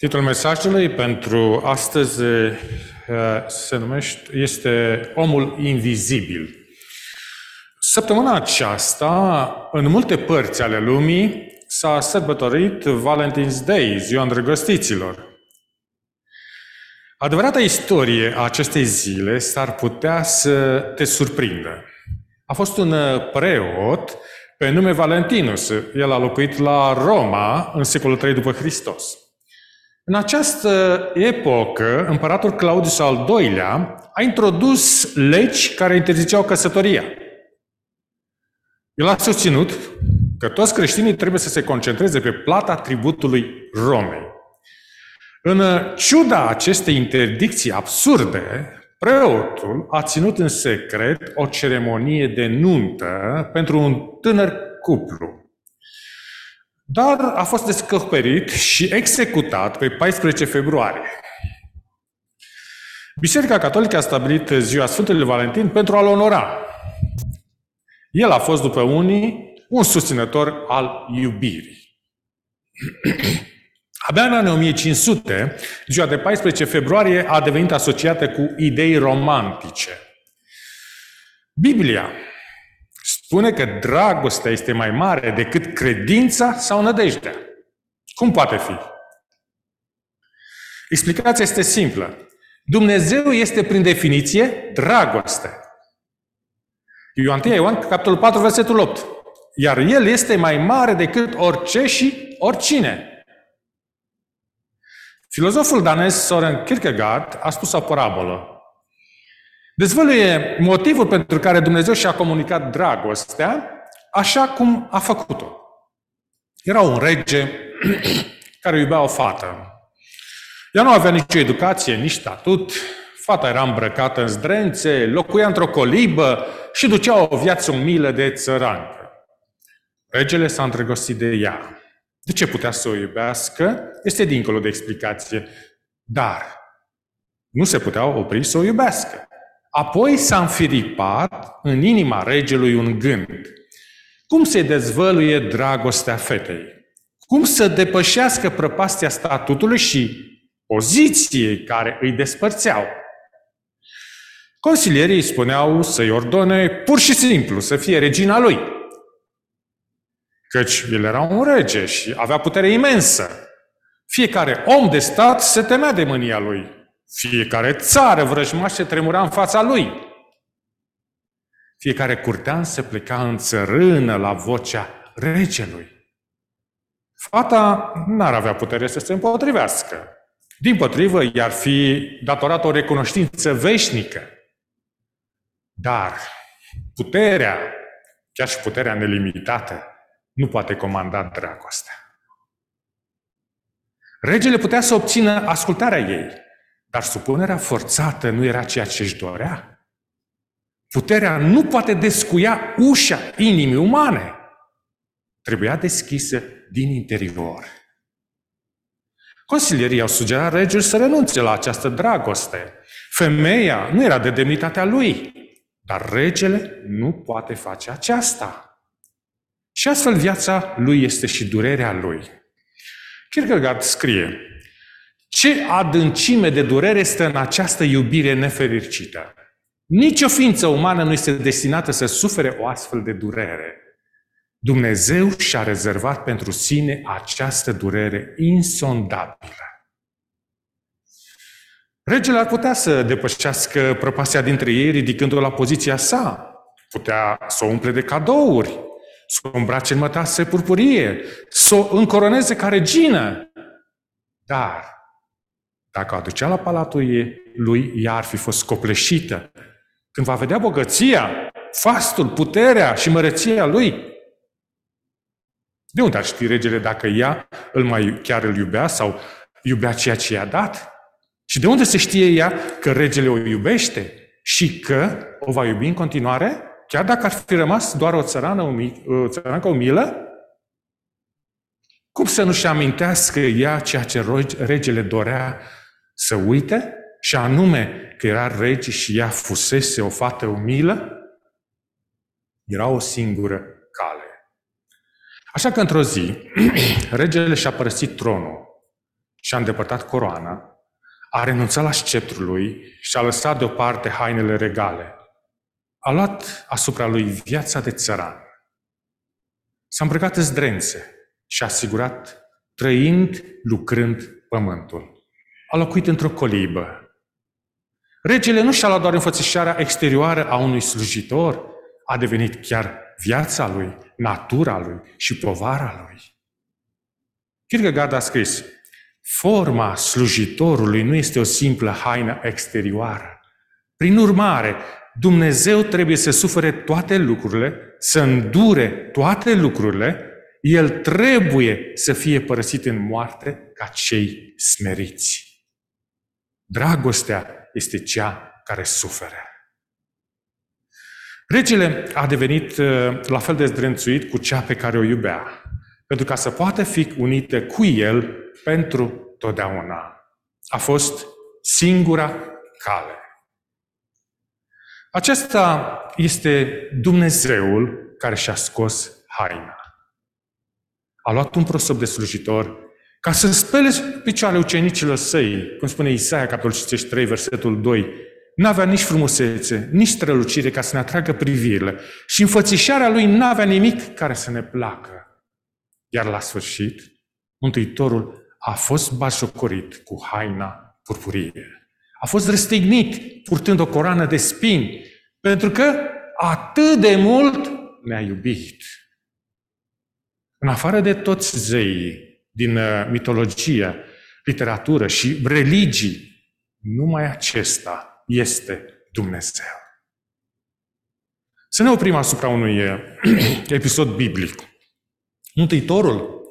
Titlul mesajului pentru astăzi uh, se numește, este Omul Invizibil. Săptămâna aceasta, în multe părți ale lumii, s-a sărbătorit Valentine's Day, ziua îndrăgostiților. Adevărata istorie a acestei zile s-ar putea să te surprindă. A fost un preot pe nume Valentinus. El a locuit la Roma în secolul III după Hristos. În această epocă, împăratul Claudius al II-lea a introdus legi care interziceau căsătoria. El a susținut că toți creștinii trebuie să se concentreze pe plata tributului Romei. În ciuda acestei interdicții absurde, preotul a ținut în secret o ceremonie de nuntă pentru un tânăr cuplu. Dar a fost descoperit și executat pe 14 februarie. Biserica Catolică a stabilit ziua Sfântului Valentin pentru a-l onora. El a fost, după unii, un susținător al iubirii. Abia în anii 1500, ziua de 14 februarie a devenit asociată cu idei romantice. Biblia spune că dragostea este mai mare decât credința sau nădejdea. Cum poate fi? Explicația este simplă. Dumnezeu este prin definiție dragoste. Ioan 1 Ioan, capitolul 4, versetul 8. Iar El este mai mare decât orice și oricine. Filozoful danez Soren Kierkegaard a spus o parabolă Dezvăluie motivul pentru care Dumnezeu și-a comunicat dragostea așa cum a făcut-o. Era un rege care iubea o fată. Ea nu avea nicio educație, nici statut, fata era îmbrăcată în zdrențe, locuia într-o colibă și ducea o viață umilă de țărancă. Regele s-a îndrăgostit de ea. De ce putea să o iubească? Este dincolo de explicație. Dar nu se putea opri să o iubească. Apoi s-a înfiripat în inima regelui un gând. Cum se dezvăluie dragostea fetei? Cum să depășească prăpastia statutului și poziției care îi despărțeau? Consilierii îi spuneau să-i ordone pur și simplu să fie regina lui. Căci el era un rege și avea putere imensă. Fiecare om de stat se temea de mânia lui. Fiecare țară vrăjmașă tremura în fața lui. Fiecare curtean se pleca în țărână la vocea regelui. Fata n-ar avea putere să se împotrivească. Din potrivă, i-ar fi datorat o recunoștință veșnică. Dar puterea, chiar și puterea nelimitată, nu poate comanda dragostea. Regele putea să obțină ascultarea ei, dar supunerea forțată nu era ceea ce își dorea. Puterea nu poate descuia ușa inimii umane. Trebuia deschisă din interior. Consilierii au sugerat regiul să renunțe la această dragoste. Femeia nu era de demnitatea lui, dar regele nu poate face aceasta. Și astfel viața lui este și durerea lui. Kierkegaard scrie, ce adâncime de durere stă în această iubire nefericită? Nici o ființă umană nu este destinată să sufere o astfel de durere. Dumnezeu și-a rezervat pentru sine această durere insondabilă. Regele ar putea să depășească prăpastia dintre ei ridicându-o la poziția sa. Putea să o umple de cadouri, să o îmbrace în mătase purpurie, să o încoroneze ca regină. Dar dacă o aducea la palatul lui, ea ar fi fost copleșită. Când va vedea bogăția, fastul, puterea și măreția lui, de unde ar ști regele dacă ea îl mai chiar îl iubea sau iubea ceea ce i-a dat? Și de unde se știe ea că regele o iubește și că o va iubi în continuare? Chiar dacă ar fi rămas doar o țărană, umi, o țărancă umilă? Cum să nu-și amintească ea ceea ce regele dorea să uite și anume că era rege și ea fusese o fată umilă? Era o singură cale. Așa că într-o zi, regele și-a părăsit tronul și-a îndepărtat coroana, a renunțat la sceptrul lui și a lăsat deoparte hainele regale. A luat asupra lui viața de țăran. S-a îmbrăcat zdrențe și a asigurat trăind, lucrând pământul. A locuit într-o colibă. Regele nu și-a luat doar înfățișarea exterioară a unui slujitor, a devenit chiar viața lui, natura lui și povara lui. Kierkegaard a scris, forma slujitorului nu este o simplă haină exterioară. Prin urmare, Dumnezeu trebuie să sufere toate lucrurile, să îndure toate lucrurile, El trebuie să fie părăsit în moarte ca cei smeriți. Dragostea este cea care suferă. Regele a devenit uh, la fel de zdrențuit cu cea pe care o iubea, pentru ca să poată fi unită cu el pentru totdeauna. A fost singura cale. Acesta este Dumnezeul care și-a scos haina. A luat un prosop de slujitor ca să spele picioarele ucenicilor săi, cum spune Isaia, capitolul 53, versetul 2, N-avea nici frumusețe, nici strălucire ca să ne atragă privirile. Și înfățișarea lui n-avea nimic care să ne placă. Iar la sfârșit, Mântuitorul a fost bașocorit cu haina purpurie. A fost răstignit purtând o coroană de spini, pentru că atât de mult ne-a iubit. În afară de toți zeii din uh, mitologie, literatură și religii, numai acesta este Dumnezeu. Să ne oprim asupra unui eh, episod biblic. Mântuitorul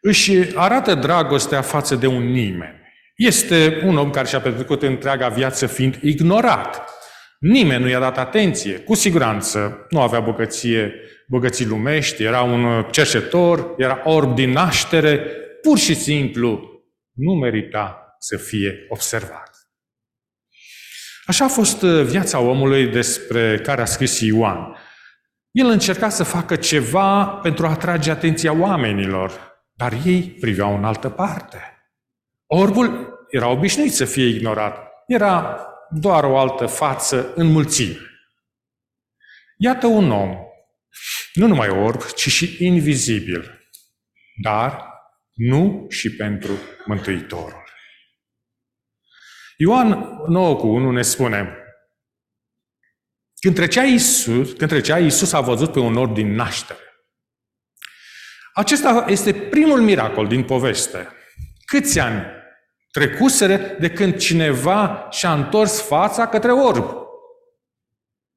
își arată dragostea față de un nimeni. Este un om care și-a petrecut întreaga viață fiind ignorat. Nimeni nu i-a dat atenție. Cu siguranță nu avea bogăție, bogății lumești, era un cerșetor, era orb din naștere, pur și simplu nu merita să fie observat. Așa a fost uh, viața omului despre care a scris Ioan. El încerca să facă ceva pentru a atrage atenția oamenilor, dar ei priveau în altă parte. Orbul era obișnuit să fie ignorat. Era doar o altă față în mulțime. Iată un om, nu numai orb, ci și invizibil, dar nu și pentru Mântuitorul. Ioan 9 cu 1 ne spune, când trecea Iisus, când trecea Iisus a văzut pe un orb din naștere. Acesta este primul miracol din poveste. Câți ani trecuseră de când cineva și-a întors fața către orb?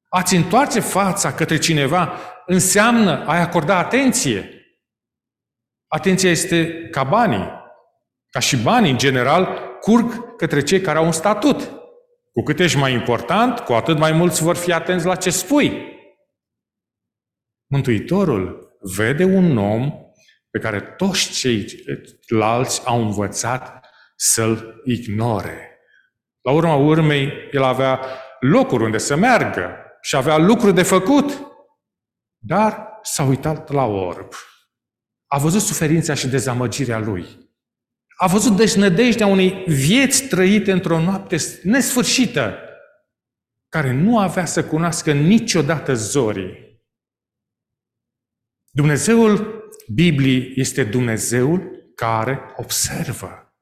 A-ți întoarce fața către cineva înseamnă a-i acorda atenție. Atenția este ca banii. Ca și banii, în general, curg către cei care au un statut. Cu cât ești mai important, cu atât mai mulți vor fi atenți la ce spui. Mântuitorul vede un om pe care toți ceilalți au învățat să-l ignore. La urma urmei, el avea locuri unde să meargă și avea lucruri de făcut, dar s-a uitat la orb. A văzut suferința și dezamăgirea lui. A văzut desnădejdea unei vieți trăite într-o noapte nesfârșită, care nu avea să cunoască niciodată zorii. Dumnezeul Bibliei este Dumnezeul care observă.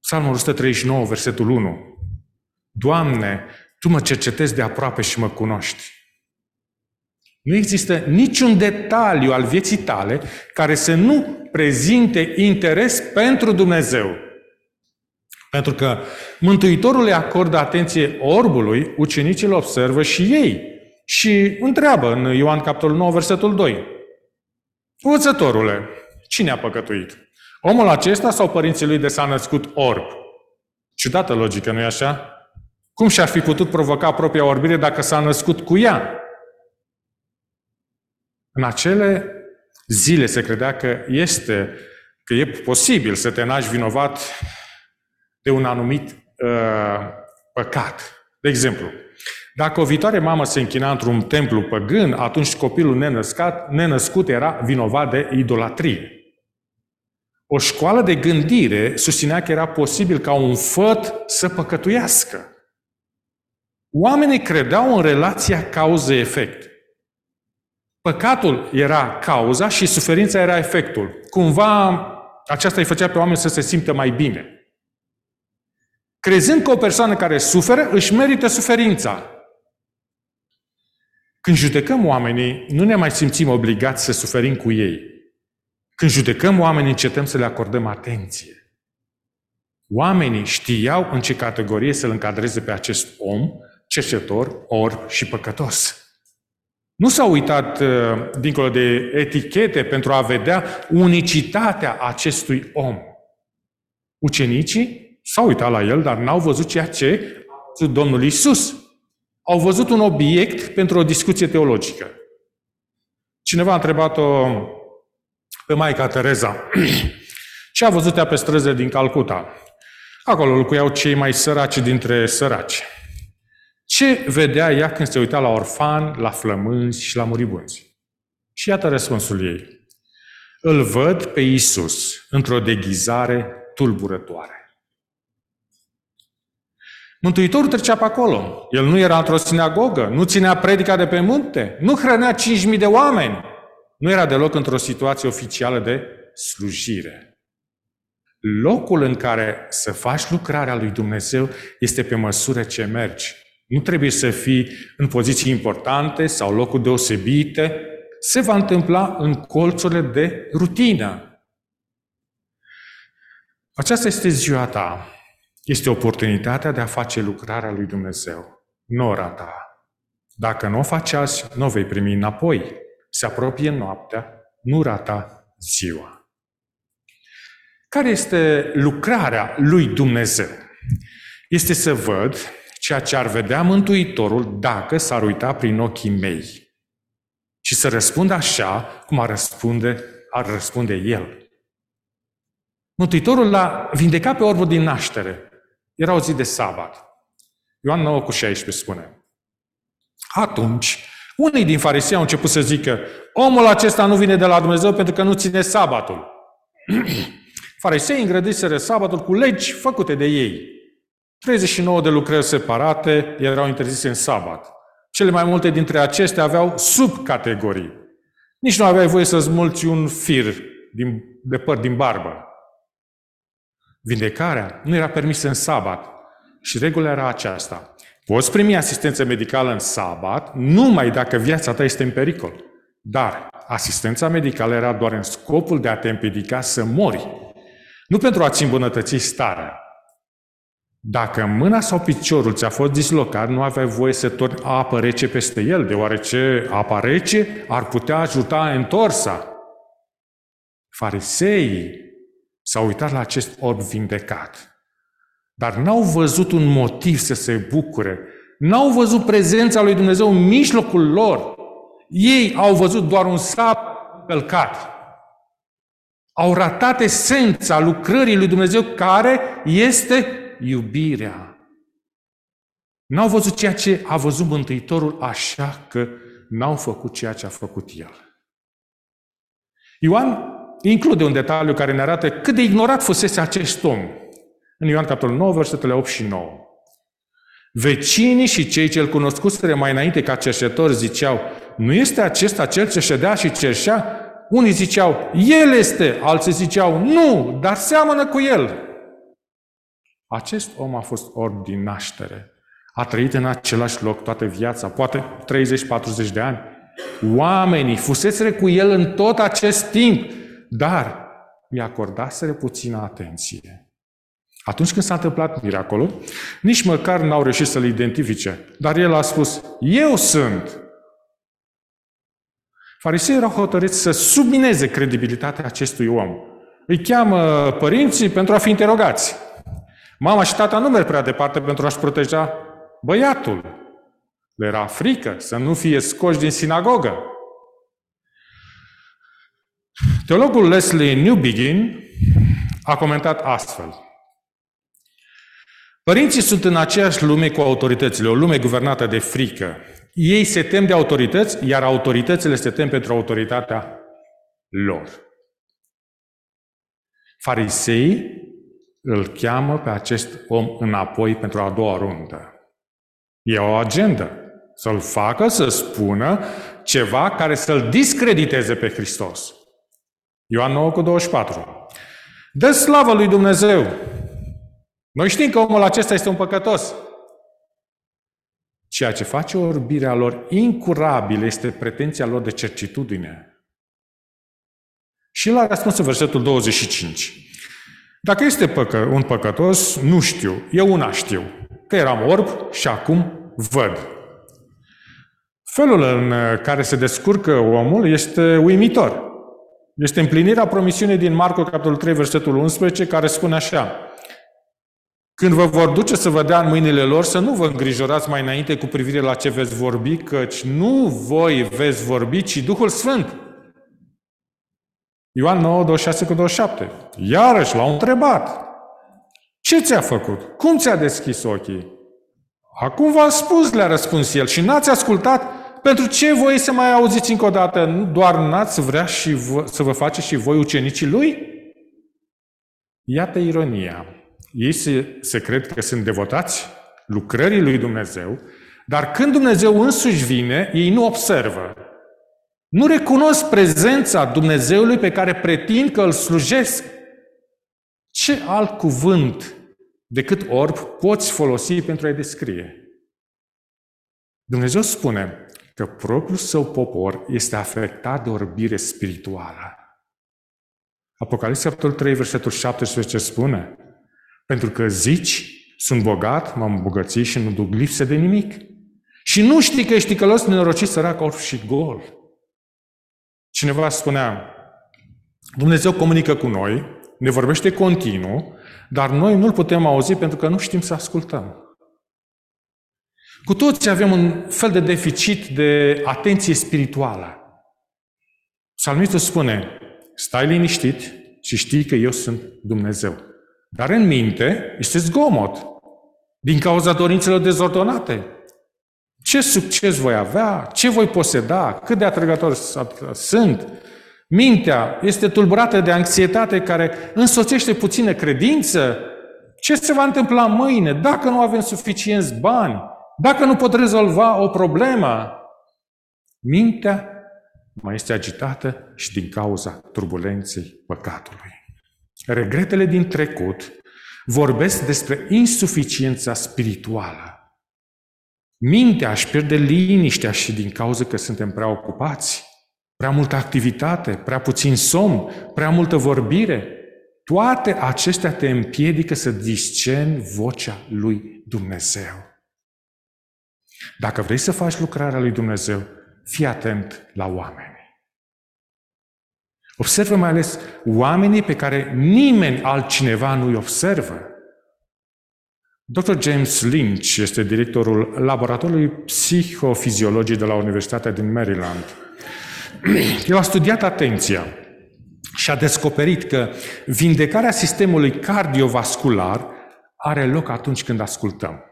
Psalmul 139, versetul 1. Doamne, Tu mă cercetezi de aproape și mă cunoști. Nu există niciun detaliu al vieții tale care să nu prezinte interes pentru Dumnezeu. Pentru că Mântuitorul le acordă atenție orbului, ucenicii îl observă și ei. Și întreabă în Ioan capitolul 9, versetul 2. Învățătorule, cine a păcătuit? Omul acesta sau părinții lui de s-a născut orb? Ciudată logică, nu-i așa? Cum și-ar fi putut provoca propria orbire dacă s-a născut cu ea? În acele zile se credea că este, că e posibil să te naști vinovat de un anumit uh, păcat. De exemplu, dacă o viitoare mamă se închina într-un templu păgân, atunci copilul nenăscut, nenăscut era vinovat de idolatrie. O școală de gândire susținea că era posibil ca un făt să păcătuiască. Oamenii credeau în relația cauză-efect. Păcatul era cauza și suferința era efectul. Cumva aceasta îi făcea pe oameni să se simtă mai bine. Crezând că o persoană care suferă își merită suferința. Când judecăm oamenii, nu ne mai simțim obligați să suferim cu ei. Când judecăm oamenii, încetăm să le acordăm atenție. Oamenii știau în ce categorie să-l încadreze pe acest om, cercetor, orb și păcătos. Nu s-au uitat uh, dincolo de etichete pentru a vedea unicitatea acestui om. Ucenicii s-au uitat la el, dar n-au văzut ceea ce Domnul Isus. Au văzut un obiect pentru o discuție teologică. Cineva a întrebat-o pe Maica Tereza ce a văzut ea pe străzile din Calcuta. Acolo locuiau cei mai săraci dintre săraci. Ce vedea ea când se uita la orfan, la flămânzi și la muribunzi? Și iată răspunsul ei. Îl văd pe Isus într-o deghizare tulburătoare. Mântuitorul trecea pe acolo. El nu era într-o sinagogă, nu ținea predica de pe munte, nu hrănea 5.000 de oameni. Nu era deloc într-o situație oficială de slujire. Locul în care să faci lucrarea lui Dumnezeu este pe măsură ce mergi. Nu trebuie să fii în poziții importante sau locuri deosebite. Se va întâmpla în colțurile de rutină. Aceasta este ziua ta. Este oportunitatea de a face lucrarea lui Dumnezeu, nu ora ta. Dacă nu o faci azi, nu o vei primi înapoi. Se apropie noaptea, nu rata ziua. Care este lucrarea lui Dumnezeu? Este să văd ceea ce ar vedea Mântuitorul dacă s-ar uita prin ochii mei. Și să răspund așa cum ar răspunde, ar răspunde El. Mântuitorul l-a vindecat pe orbul din naștere. Era o zi de sabat. Ioan 9 cu 16 spune. Atunci, unii din farisei au început să zică, omul acesta nu vine de la Dumnezeu pentru că nu ține sabatul. farisei îngrădiseră sabatul cu legi făcute de ei. 39 de lucrări separate erau interzise în sabat. Cele mai multe dintre acestea aveau subcategorii. Nici nu aveai voie să smulți un fir din, de păr din barbă. Vindecarea nu era permisă în sabat și regula era aceasta. Poți primi asistență medicală în sabat numai dacă viața ta este în pericol. Dar asistența medicală era doar în scopul de a te împiedica să mori. Nu pentru a-ți îmbunătăți starea. Dacă mâna sau piciorul ți-a fost dislocat, nu aveai voie să torni apă rece peste el, deoarece apa rece ar putea ajuta întorsa. Fariseii S-au uitat la acest orb vindecat. Dar n-au văzut un motiv să se bucure. N-au văzut prezența lui Dumnezeu în mijlocul lor. Ei au văzut doar un sap călcat. Au ratat esența lucrării lui Dumnezeu care este iubirea. N-au văzut ceea ce a văzut Mântuitorul așa că n-au făcut ceea ce a făcut El. Ioan include un detaliu care ne arată cât de ignorat fusese acest om. În Ioan capitolul 9, versetele 8 și 9. Vecinii și cei ce îl cunoscuseră mai înainte ca cerșetori ziceau, nu este acesta cel ce ședea și cerșea? Unii ziceau, el este, alții ziceau, nu, dar seamănă cu el. Acest om a fost orb din naștere. A trăit în același loc toată viața, poate 30-40 de ani. Oamenii fuseseră cu el în tot acest timp dar i-a acordaseră puțină atenție. Atunci când s-a întâmplat miracolul, nici măcar n-au reușit să-l identifice. Dar el a spus, eu sunt. Fariseii erau hotărâți să submineze credibilitatea acestui om. Îi cheamă părinții pentru a fi interogați. Mama și tata nu merg prea departe pentru a-și proteja băiatul. Le era frică să nu fie scoși din sinagogă. Teologul Leslie Newbegin a comentat astfel. Părinții sunt în aceeași lume cu autoritățile, o lume guvernată de frică. Ei se tem de autorități, iar autoritățile se tem pentru autoritatea lor. Farisei îl cheamă pe acest om înapoi pentru a doua rundă. E o agendă. Să-l facă să spună ceva care să-l discrediteze pe Hristos. Ioan 9 cu 24. Dă slavă lui Dumnezeu! Noi știm că omul acesta este un păcătos. Ceea ce face orbirea lor incurabilă este pretenția lor de certitudine. Și el a răspuns în versetul 25. Dacă este păcă, un păcătos, nu știu. Eu una știu. Că eram orb și acum văd. Felul în care se descurcă omul este uimitor. Este împlinirea promisiunii din Marco, capitolul 3, versetul 11, care spune așa. Când vă vor duce să vă dea în mâinile lor, să nu vă îngrijorați mai înainte cu privire la ce veți vorbi, căci nu voi veți vorbi, ci Duhul Sfânt. Ioan 9, 26 cu 27. Iarăși l-au întrebat. Ce ți-a făcut? Cum ți-a deschis ochii? Acum v-am spus, le-a răspuns el, și n-ați ascultat? Pentru ce voi să mai auziți încă o dată? Nu doar n-ați vrea și vă, să vă faceți și voi ucenicii lui? Iată ironia. Ei se, se cred că sunt devotați lucrării lui Dumnezeu, dar când Dumnezeu însuși vine, ei nu observă. Nu recunosc prezența Dumnezeului pe care pretind că îl slujesc. Ce alt cuvânt decât orb poți folosi pentru a-i descrie? Dumnezeu spune că propriul său popor este afectat de orbire spirituală. Apocalipsa capitolul 3, versetul 17 spune Pentru că zici, sunt bogat, m-am îmbogățit și nu duc lipsă de nimic. Și nu știi că ești ticălos, nenorocit, sărac, orb și gol. Cineva spunea, Dumnezeu comunică cu noi, ne vorbește continuu, dar noi nu-L putem auzi pentru că nu știm să ascultăm. Cu toți avem un fel de deficit de atenție spirituală. Psalmistul spune, stai liniștit și știi că eu sunt Dumnezeu. Dar în minte este zgomot din cauza dorințelor dezordonate. Ce succes voi avea? Ce voi poseda? Cât de atrăgător sunt? Mintea este tulburată de anxietate care însoțește puțină credință. Ce se va întâmpla mâine dacă nu avem suficienți bani? Dacă nu pot rezolva o problemă? Mintea mai este agitată și din cauza turbulenței păcatului. Regretele din trecut vorbesc despre insuficiența spirituală. Mintea își pierde liniștea și din cauza că suntem prea ocupați, prea multă activitate, prea puțin somn, prea multă vorbire. Toate acestea te împiedică să discerni vocea lui Dumnezeu. Dacă vrei să faci lucrarea lui Dumnezeu, fii atent la oameni. Observă mai ales oamenii pe care nimeni altcineva nu-i observă. Dr. James Lynch este directorul laboratorului psihofiziologiei de la Universitatea din Maryland. El a studiat atenția și a descoperit că vindecarea sistemului cardiovascular are loc atunci când ascultăm.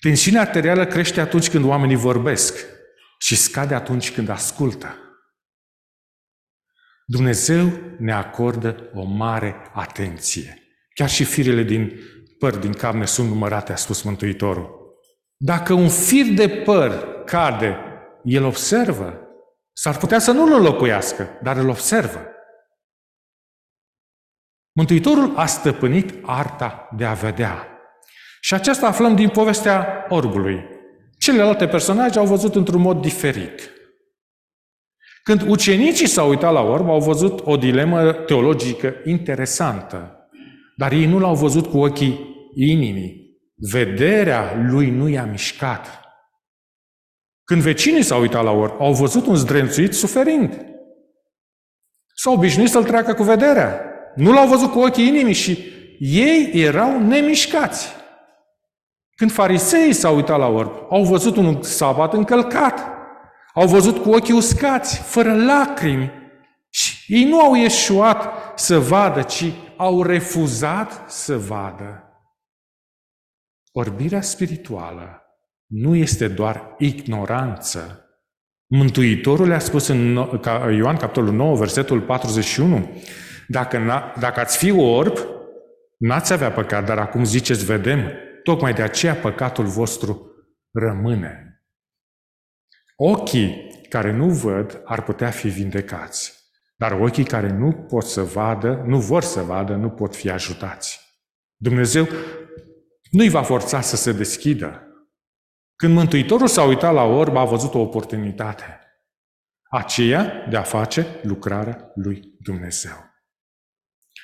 Tensiunea arterială crește atunci când oamenii vorbesc și scade atunci când ascultă. Dumnezeu ne acordă o mare atenție. Chiar și firele din păr din carne sunt numărate, a spus Mântuitorul. Dacă un fir de păr cade, el observă. S-ar putea să nu-l înlocuiască, dar îl observă. Mântuitorul a stăpânit arta de a vedea. Și aceasta aflăm din povestea orbului. Celelalte personaje au văzut într-un mod diferit. Când ucenicii s-au uitat la orb, au văzut o dilemă teologică interesantă. Dar ei nu l-au văzut cu ochii inimii. Vederea lui nu i-a mișcat. Când vecinii s-au uitat la orb, au văzut un zdrențuit suferind. S-au obișnuit să-l treacă cu vederea. Nu l-au văzut cu ochii inimii și ei erau nemișcați. Când fariseii s-au uitat la orb, au văzut un sabat încălcat. Au văzut cu ochii uscați, fără lacrimi. Și ei nu au ieșuat să vadă, ci au refuzat să vadă. Orbirea spirituală nu este doar ignoranță. Mântuitorul a spus în Ioan capitolul 9, versetul 41, Dacă, dacă ați fi orb, n-ați avea păcat, dar acum ziceți, vedem, tocmai de aceea păcatul vostru rămâne. Ochii care nu văd ar putea fi vindecați, dar ochii care nu pot să vadă, nu vor să vadă, nu pot fi ajutați. Dumnezeu nu-i va forța să se deschidă. Când Mântuitorul s-a uitat la orb, a văzut o oportunitate. Aceea de a face lucrarea lui Dumnezeu.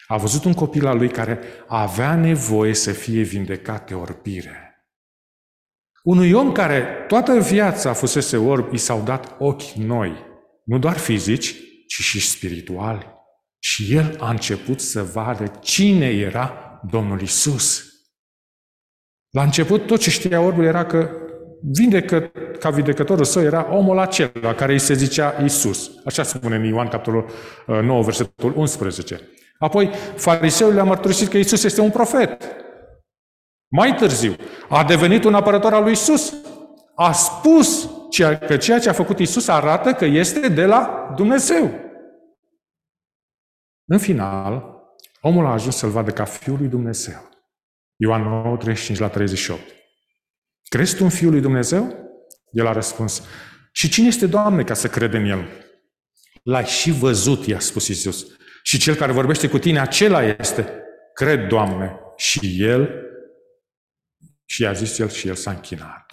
A văzut un copil al lui care avea nevoie să fie vindecat de orbire. Unui om care toată viața fusese orb, i s-au dat ochi noi, nu doar fizici, ci și spirituali. Și el a început să vadă cine era Domnul Isus. La început, tot ce știa orbul era că vindecă, ca vindecătorul său era omul acela care îi se zicea Isus. Așa spune în Ioan capitolul 9, uh, versetul 11. Apoi, fariseul le-a mărturisit că Isus este un profet. Mai târziu, a devenit un apărător al lui Isus. A spus că ceea ce a făcut Isus arată că este de la Dumnezeu. În final, omul a ajuns să-L vadă ca Fiul lui Dumnezeu. Ioan 9, 35 la 38. Crezi tu în Fiul lui Dumnezeu? El a răspuns, și cine este Doamne ca să cred în El? L-ai și văzut, i-a spus Isus. Și cel care vorbește cu tine, acela este. Cred, Doamne. Și el, și a zis el și el s-a închinat.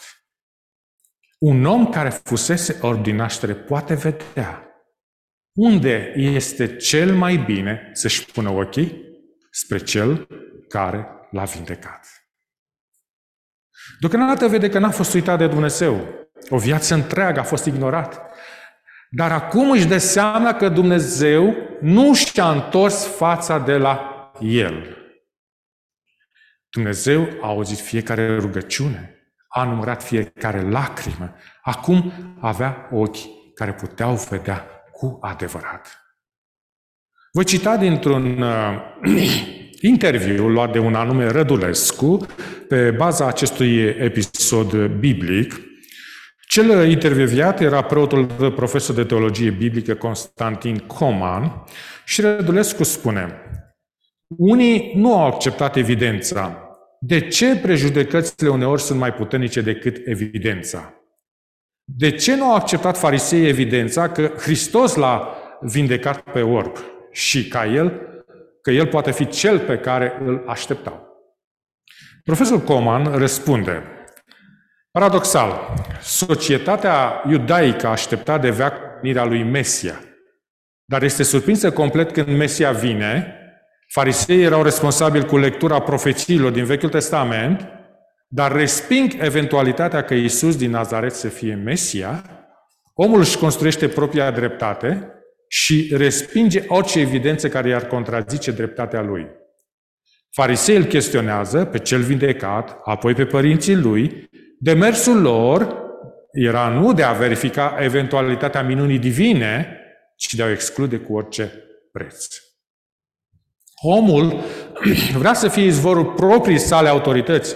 Un om care fusese orb din naștere poate vedea unde este cel mai bine să-și pună ochii spre cel care l-a vindecat. Deocamdată vede că n-a fost uitat de Dumnezeu. O viață întreagă a fost ignorat. Dar acum își dă seama că Dumnezeu nu și-a întors fața de la el. Dumnezeu a auzit fiecare rugăciune, a numărat fiecare lacrimă. Acum avea ochi care puteau vedea cu adevărat. Voi cita dintr-un uh, interviu luat de un anume Rădulescu pe baza acestui episod biblic, cel intervieviat era preotul profesor de teologie biblică Constantin Coman și Rădulescu spune Unii nu au acceptat evidența. De ce prejudecățile uneori sunt mai puternice decât evidența? De ce nu au acceptat farisei evidența că Hristos l-a vindecat pe orb și ca el, că el poate fi cel pe care îl așteptau? Profesorul Coman răspunde, Paradoxal, societatea iudaică aștepta de veac venirea lui Mesia. Dar este surprinsă complet când Mesia vine. Fariseii erau responsabili cu lectura profețiilor din Vechiul Testament, dar resping eventualitatea că Iisus din Nazaret să fie Mesia, omul își construiește propria dreptate și respinge orice evidență care i-ar contrazice dreptatea lui. Farisei îl chestionează pe cel vindecat, apoi pe părinții lui Demersul lor era nu de a verifica eventualitatea minunii divine, ci de a o exclude cu orice preț. Omul vrea să fie izvorul proprii sale autorități.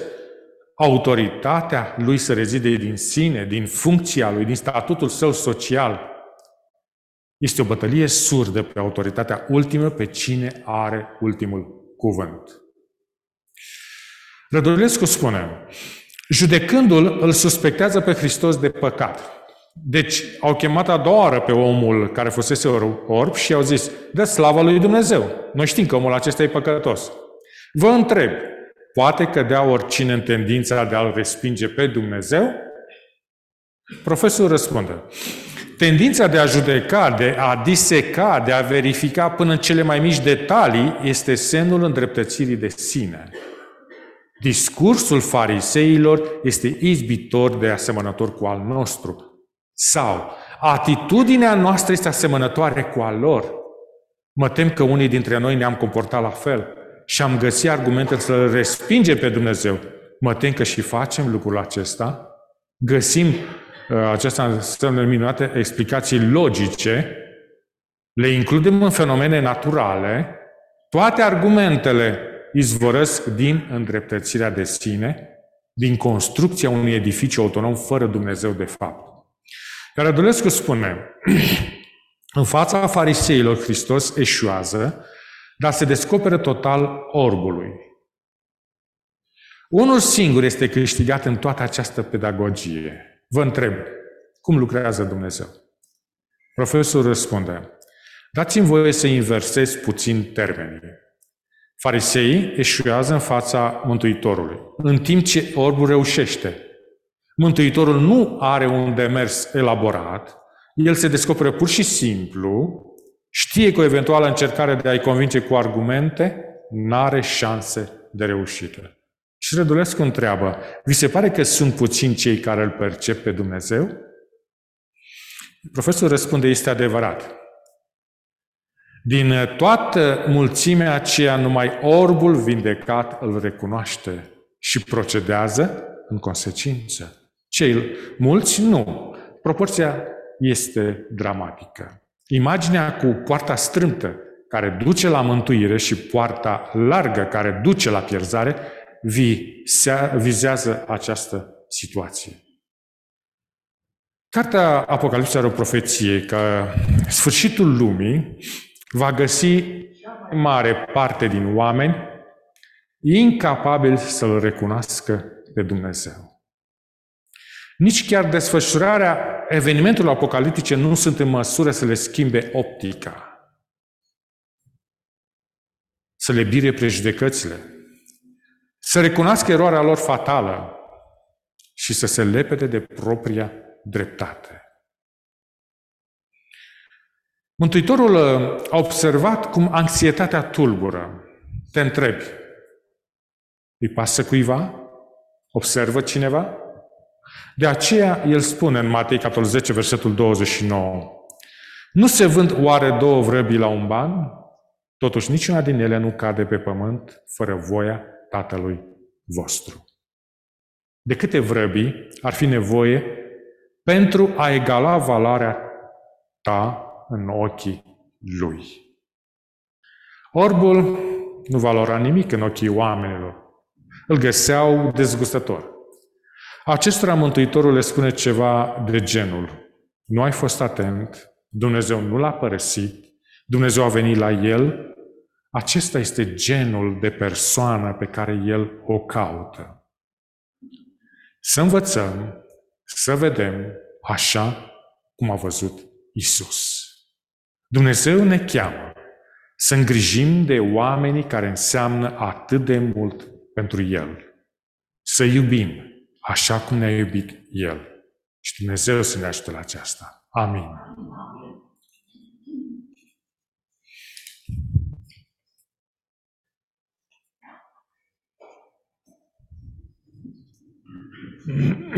Autoritatea lui să rezide din sine, din funcția lui, din statutul său social. Este o bătălie surdă pe autoritatea ultimă, pe cine are ultimul cuvânt. Rădulescu spune, Judecându-l, îl suspectează pe Hristos de păcat. Deci au chemat a doua oară pe omul care fusese orb și au zis, dă slavă lui Dumnezeu. Noi știm că omul acesta e păcătos. Vă întreb, poate cădea oricine în tendința de a-L respinge pe Dumnezeu? Profesorul răspunde, tendința de a judeca, de a diseca, de a verifica până în cele mai mici detalii este semnul îndreptățirii de sine. Discursul fariseilor este izbitor de asemănător cu al nostru. Sau atitudinea noastră este asemănătoare cu al lor. Mă tem că unii dintre noi ne-am comportat la fel și am găsit argumente să-L respingem pe Dumnezeu. Mă tem că și facem lucrul acesta. Găsim uh, acestea semne minunate explicații logice, le includem în fenomene naturale, toate argumentele izvorăsc din îndreptățirea de sine, din construcția unui edificiu autonom fără Dumnezeu de fapt. Iar Rădulescu spune, în fața fariseilor Hristos eșuează, dar se descoperă total orbului. Unul singur este câștigat în toată această pedagogie. Vă întreb, cum lucrează Dumnezeu? Profesorul răspunde, dați-mi voie să inversez puțin termenii. Fariseii eșuează în fața Mântuitorului, în timp ce orbul reușește. Mântuitorul nu are un demers elaborat, el se descoperă pur și simplu, știe că o eventuală încercare de a-i convinge cu argumente n-are șanse de reușită. Și Rădulescu întreabă, vi se pare că sunt puțini cei care îl percep pe Dumnezeu? Profesorul răspunde, este adevărat. Din toată mulțimea aceea, numai orbul vindecat îl recunoaște și procedează în consecință. Cei mulți nu. Proporția este dramatică. Imaginea cu poarta strâmtă care duce la mântuire și poarta largă care duce la pierzare vizează această situație. Cartea Apocalipsa are o profeție că sfârșitul lumii va găsi cea mai mare parte din oameni incapabili să-L recunoască pe Dumnezeu. Nici chiar desfășurarea evenimentelor apocaliptice nu sunt în măsură să le schimbe optica, să le bire prejudecățile, să recunoască eroarea lor fatală și să se lepede de propria dreptate. Mântuitorul uh, a observat cum anxietatea tulbură. Te întrebi, îi pasă cuiva? Observă cineva? De aceea el spune în Matei, capitolul 10, versetul 29, Nu se vând oare două vrăbii la un ban? Totuși niciuna din ele nu cade pe pământ fără voia Tatălui vostru. De câte vrăbii ar fi nevoie pentru a egala valoarea ta în ochii lui? Orbul nu valora nimic în ochii oamenilor. Îl găseau dezgustător. Acestora Mântuitorul le spune ceva de genul. Nu ai fost atent, Dumnezeu nu l-a părăsit, Dumnezeu a venit la el acesta este genul de persoană pe care El o caută. Să învățăm, să vedem așa cum a văzut Isus. Dumnezeu ne cheamă să îngrijim de oamenii care înseamnă atât de mult pentru El. Să iubim așa cum ne-a iubit El. Și Dumnezeu să ne ajute la aceasta. Amin. Mm-hmm. 嗯。